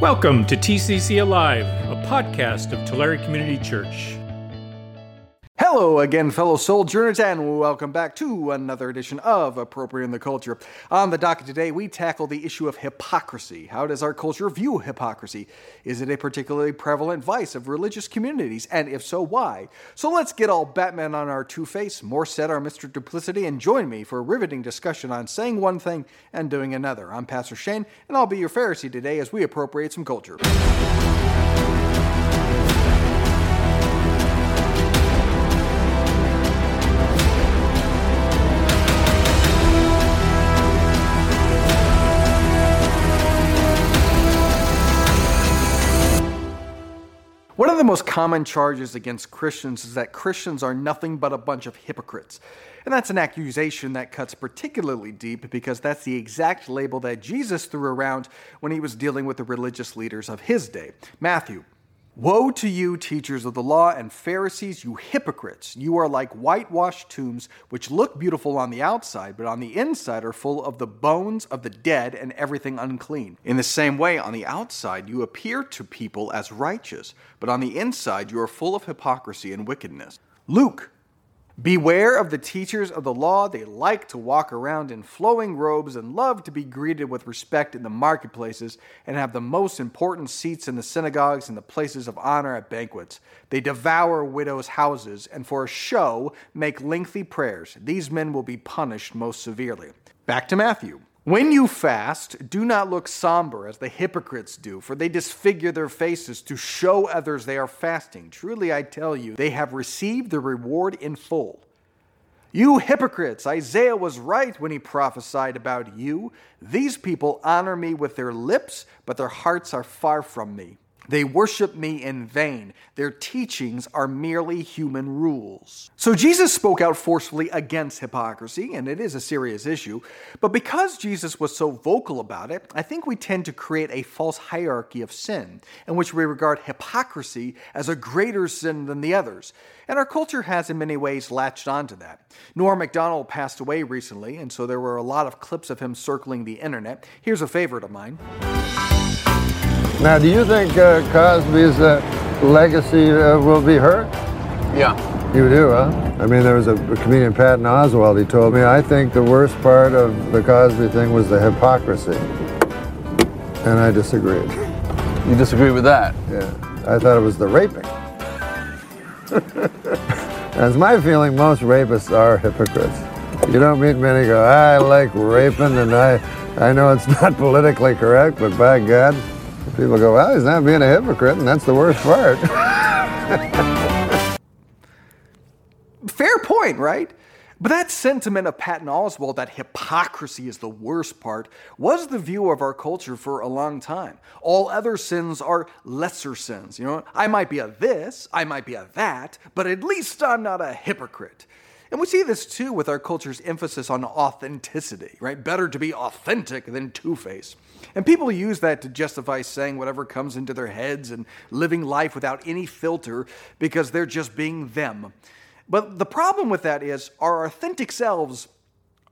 Welcome to TCC Alive, a podcast of Tulare Community Church. Hello again, fellow sojourners, and welcome back to another edition of Appropriating the Culture. On the docket today, we tackle the issue of hypocrisy. How does our culture view hypocrisy? Is it a particularly prevalent vice of religious communities, and if so, why? So let's get all Batman on our two face, more said our Mr. Duplicity, and join me for a riveting discussion on saying one thing and doing another. I'm Pastor Shane, and I'll be your Pharisee today as we appropriate some culture. Most common charges against Christians is that Christians are nothing but a bunch of hypocrites. And that's an accusation that cuts particularly deep because that's the exact label that Jesus threw around when he was dealing with the religious leaders of his day. Matthew Woe to you, teachers of the law and Pharisees, you hypocrites! You are like whitewashed tombs, which look beautiful on the outside, but on the inside are full of the bones of the dead and everything unclean. In the same way, on the outside you appear to people as righteous, but on the inside you are full of hypocrisy and wickedness. Luke Beware of the teachers of the law. They like to walk around in flowing robes and love to be greeted with respect in the marketplaces and have the most important seats in the synagogues and the places of honor at banquets. They devour widows' houses and for a show make lengthy prayers. These men will be punished most severely. Back to Matthew. When you fast, do not look somber as the hypocrites do, for they disfigure their faces to show others they are fasting. Truly, I tell you, they have received the reward in full. You hypocrites, Isaiah was right when he prophesied about you. These people honor me with their lips, but their hearts are far from me. They worship me in vain. Their teachings are merely human rules. So Jesus spoke out forcefully against hypocrisy, and it is a serious issue. But because Jesus was so vocal about it, I think we tend to create a false hierarchy of sin, in which we regard hypocrisy as a greater sin than the others. And our culture has, in many ways, latched onto that. Norm MacDonald passed away recently, and so there were a lot of clips of him circling the internet. Here's a favorite of mine. Now, do you think uh, Cosby's uh, legacy uh, will be hurt? Yeah. You do, huh? I mean, there was a, a comedian, Patton Oswalt, he told me, I think the worst part of the Cosby thing was the hypocrisy. And I disagreed. You disagree with that? Yeah. I thought it was the raping. That's my feeling, most rapists are hypocrites. You don't meet many go, I like raping and I, I know it's not politically correct, but by God, People go, well, he's not being a hypocrite, and that's the worst part. Fair point, right? But that sentiment of Patton Oswalt that hypocrisy is the worst part was the view of our culture for a long time. All other sins are lesser sins. You know, I might be a this, I might be a that, but at least I'm not a hypocrite. And we see this too with our culture's emphasis on authenticity, right? Better to be authentic than two faced. And people use that to justify saying whatever comes into their heads and living life without any filter because they're just being them. But the problem with that is our authentic selves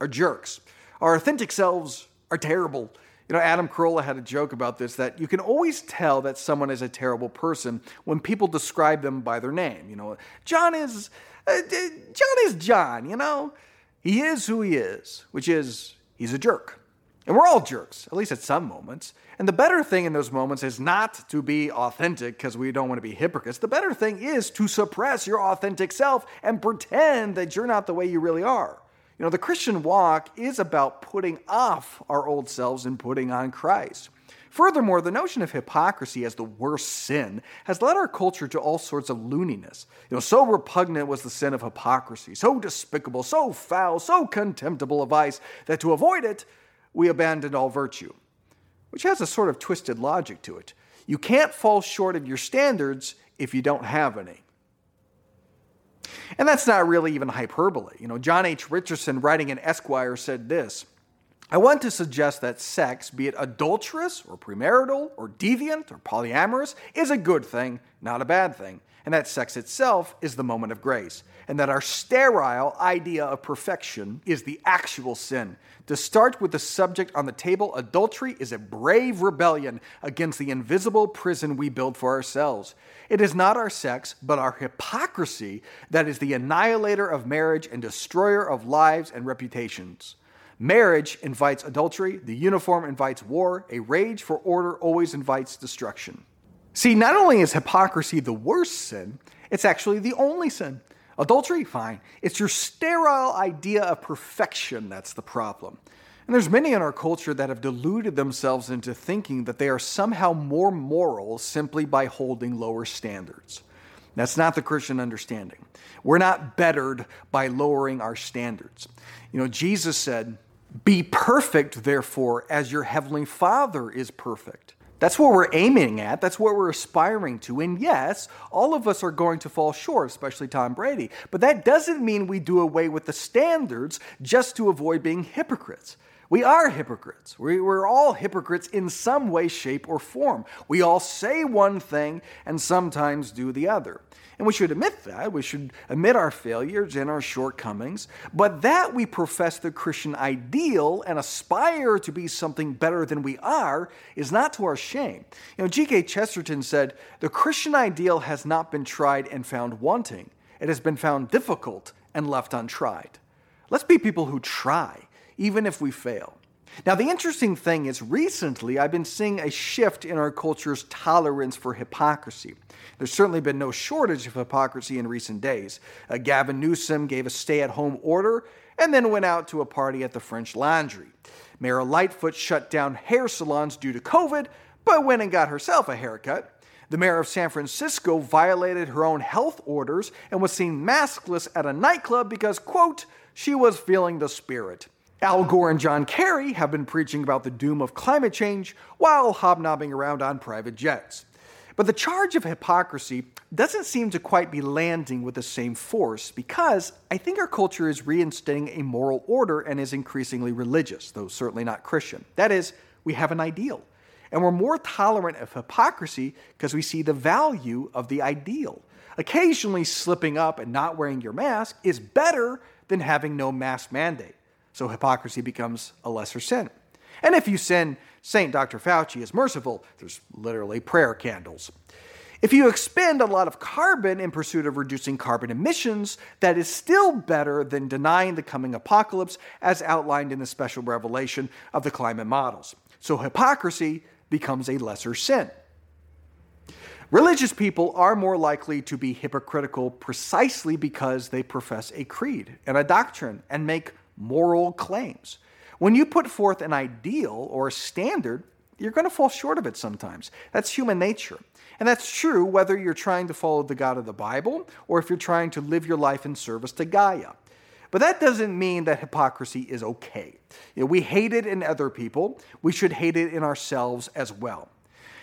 are jerks. Our authentic selves are terrible. You know, Adam Carolla had a joke about this that you can always tell that someone is a terrible person when people describe them by their name. You know, John is uh, John is John, you know? He is who he is, which is he's a jerk. And we're all jerks, at least at some moments. And the better thing in those moments is not to be authentic because we don't want to be hypocrites. The better thing is to suppress your authentic self and pretend that you're not the way you really are. You know, the Christian walk is about putting off our old selves and putting on Christ. Furthermore, the notion of hypocrisy as the worst sin has led our culture to all sorts of looniness. You know, so repugnant was the sin of hypocrisy, so despicable, so foul, so contemptible a vice that to avoid it, we abandoned all virtue, which has a sort of twisted logic to it. You can't fall short of your standards if you don't have any. And that's not really even hyperbole. You know, John H. Richardson, writing in Esquire, said this I want to suggest that sex, be it adulterous or premarital or deviant or polyamorous, is a good thing, not a bad thing, and that sex itself is the moment of grace, and that our sterile idea of perfection is the actual sin. To start with the subject on the table, adultery is a brave rebellion against the invisible prison we build for ourselves. It is not our sex, but our hypocrisy that is the annihilator of marriage and destroyer of lives and reputations. Marriage invites adultery, the uniform invites war, a rage for order always invites destruction. See, not only is hypocrisy the worst sin, it's actually the only sin. Adultery, fine. It's your sterile idea of perfection that's the problem. And there's many in our culture that have deluded themselves into thinking that they are somehow more moral simply by holding lower standards. That's not the Christian understanding. We're not bettered by lowering our standards. You know, Jesus said, be perfect, therefore, as your heavenly Father is perfect. That's what we're aiming at. That's what we're aspiring to. And yes, all of us are going to fall short, especially Tom Brady. But that doesn't mean we do away with the standards just to avoid being hypocrites. We are hypocrites. We, are all hypocrites in some way, shape, or form. We all say one thing and sometimes do the other. And we should admit that. We should admit our failures and our shortcomings. But that we profess the Christian ideal and aspire to be something better than we are is not to our shame. You know, G.K. Chesterton said, The Christian ideal has not been tried and found wanting, it has been found difficult and left untried. Let's be people who try even if we fail. Now, the interesting thing is, recently I've been seeing a shift in our culture's tolerance for hypocrisy. There's certainly been no shortage of hypocrisy in recent days. Uh, Gavin Newsom gave a stay at home order and then went out to a party at the French Laundry. Mayor Lightfoot shut down hair salons due to COVID, but went and got herself a haircut. The mayor of San Francisco violated her own health orders and was seen maskless at a nightclub because, quote, she was feeling the spirit. Al Gore and John Kerry have been preaching about the doom of climate change while hobnobbing around on private jets. But the charge of hypocrisy doesn't seem to quite be landing with the same force because I think our culture is reinstating a moral order and is increasingly religious, though certainly not Christian. That is, we have an ideal. And we're more tolerant of hypocrisy because we see the value of the ideal. Occasionally slipping up and not wearing your mask is better than having no mask mandate. So hypocrisy becomes a lesser sin. And if you sin, St. Dr. Fauci is merciful. There's literally prayer candles. If you expend a lot of carbon in pursuit of reducing carbon emissions, that is still better than denying the coming apocalypse as outlined in the special revelation of the climate models. So hypocrisy becomes a lesser sin. Religious people are more likely to be hypocritical precisely because they profess a creed and a doctrine and make moral claims. When you put forth an ideal or a standard, you're going to fall short of it sometimes. That's human nature. And that's true whether you're trying to follow the God of the Bible or if you're trying to live your life in service to Gaia. But that doesn't mean that hypocrisy is okay. You know, we hate it in other people, we should hate it in ourselves as well.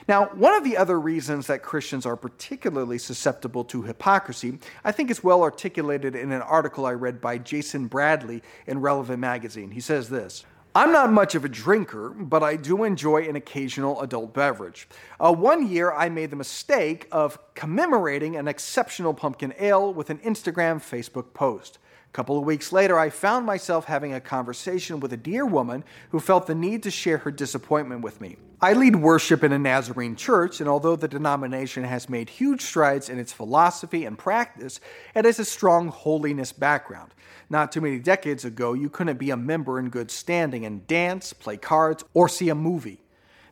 Now, one of the other reasons that Christians are particularly susceptible to hypocrisy, I think is well articulated in an article I read by Jason Bradley in Relevant Magazine. He says this. I'm not much of a drinker, but I do enjoy an occasional adult beverage. Uh, one year, I made the mistake of commemorating an exceptional pumpkin ale with an Instagram Facebook post couple of weeks later, I found myself having a conversation with a dear woman who felt the need to share her disappointment with me. I lead worship in a Nazarene church, and although the denomination has made huge strides in its philosophy and practice, it has a strong holiness background. Not too many decades ago, you couldn't be a member in good standing and dance, play cards, or see a movie.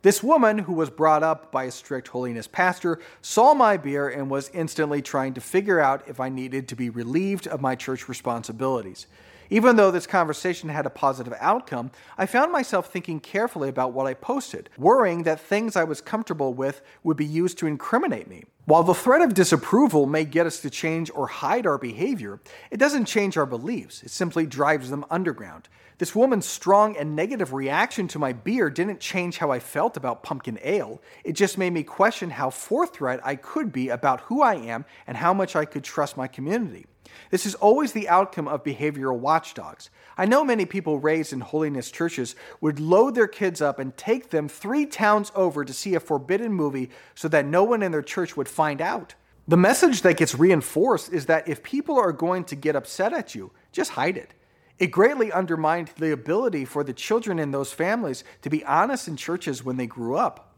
This woman, who was brought up by a strict holiness pastor, saw my beer and was instantly trying to figure out if I needed to be relieved of my church responsibilities. Even though this conversation had a positive outcome, I found myself thinking carefully about what I posted, worrying that things I was comfortable with would be used to incriminate me. While the threat of disapproval may get us to change or hide our behavior, it doesn't change our beliefs. It simply drives them underground. This woman's strong and negative reaction to my beer didn't change how I felt about pumpkin ale. It just made me question how forthright I could be about who I am and how much I could trust my community. This is always the outcome of behavioral watchdogs. I know many people raised in holiness churches would load their kids up and take them three towns over to see a forbidden movie so that no one in their church would find out. The message that gets reinforced is that if people are going to get upset at you, just hide it. It greatly undermined the ability for the children in those families to be honest in churches when they grew up.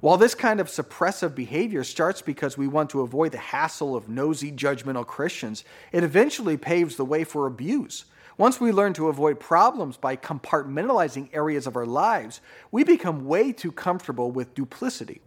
While this kind of suppressive behavior starts because we want to avoid the hassle of nosy, judgmental Christians, it eventually paves the way for abuse. Once we learn to avoid problems by compartmentalizing areas of our lives, we become way too comfortable with duplicity.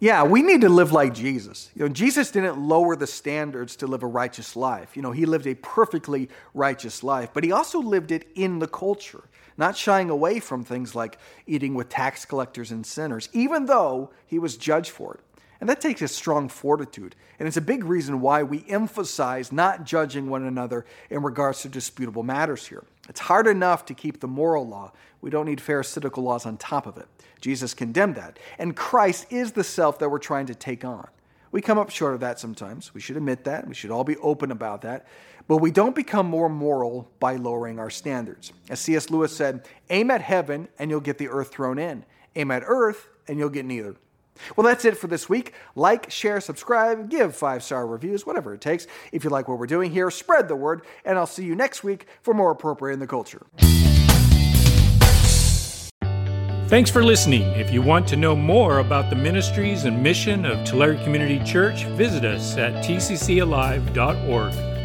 Yeah, we need to live like Jesus. You know, Jesus didn't lower the standards to live a righteous life. You know, he lived a perfectly righteous life, but he also lived it in the culture, not shying away from things like eating with tax collectors and sinners, even though he was judged for it. And that takes a strong fortitude. And it's a big reason why we emphasize not judging one another in regards to disputable matters here. It's hard enough to keep the moral law. We don't need pharisaical laws on top of it. Jesus condemned that. And Christ is the self that we're trying to take on. We come up short of that sometimes. We should admit that. We should all be open about that. But we don't become more moral by lowering our standards. As C.S. Lewis said, aim at heaven and you'll get the earth thrown in. Aim at earth and you'll get neither. Well, that's it for this week. Like, share, subscribe, give five star reviews, whatever it takes. If you like what we're doing here, spread the word, and I'll see you next week for more Appropriating the Culture. Thanks for listening. If you want to know more about the ministries and mission of Tulare Community Church, visit us at tccalive.org.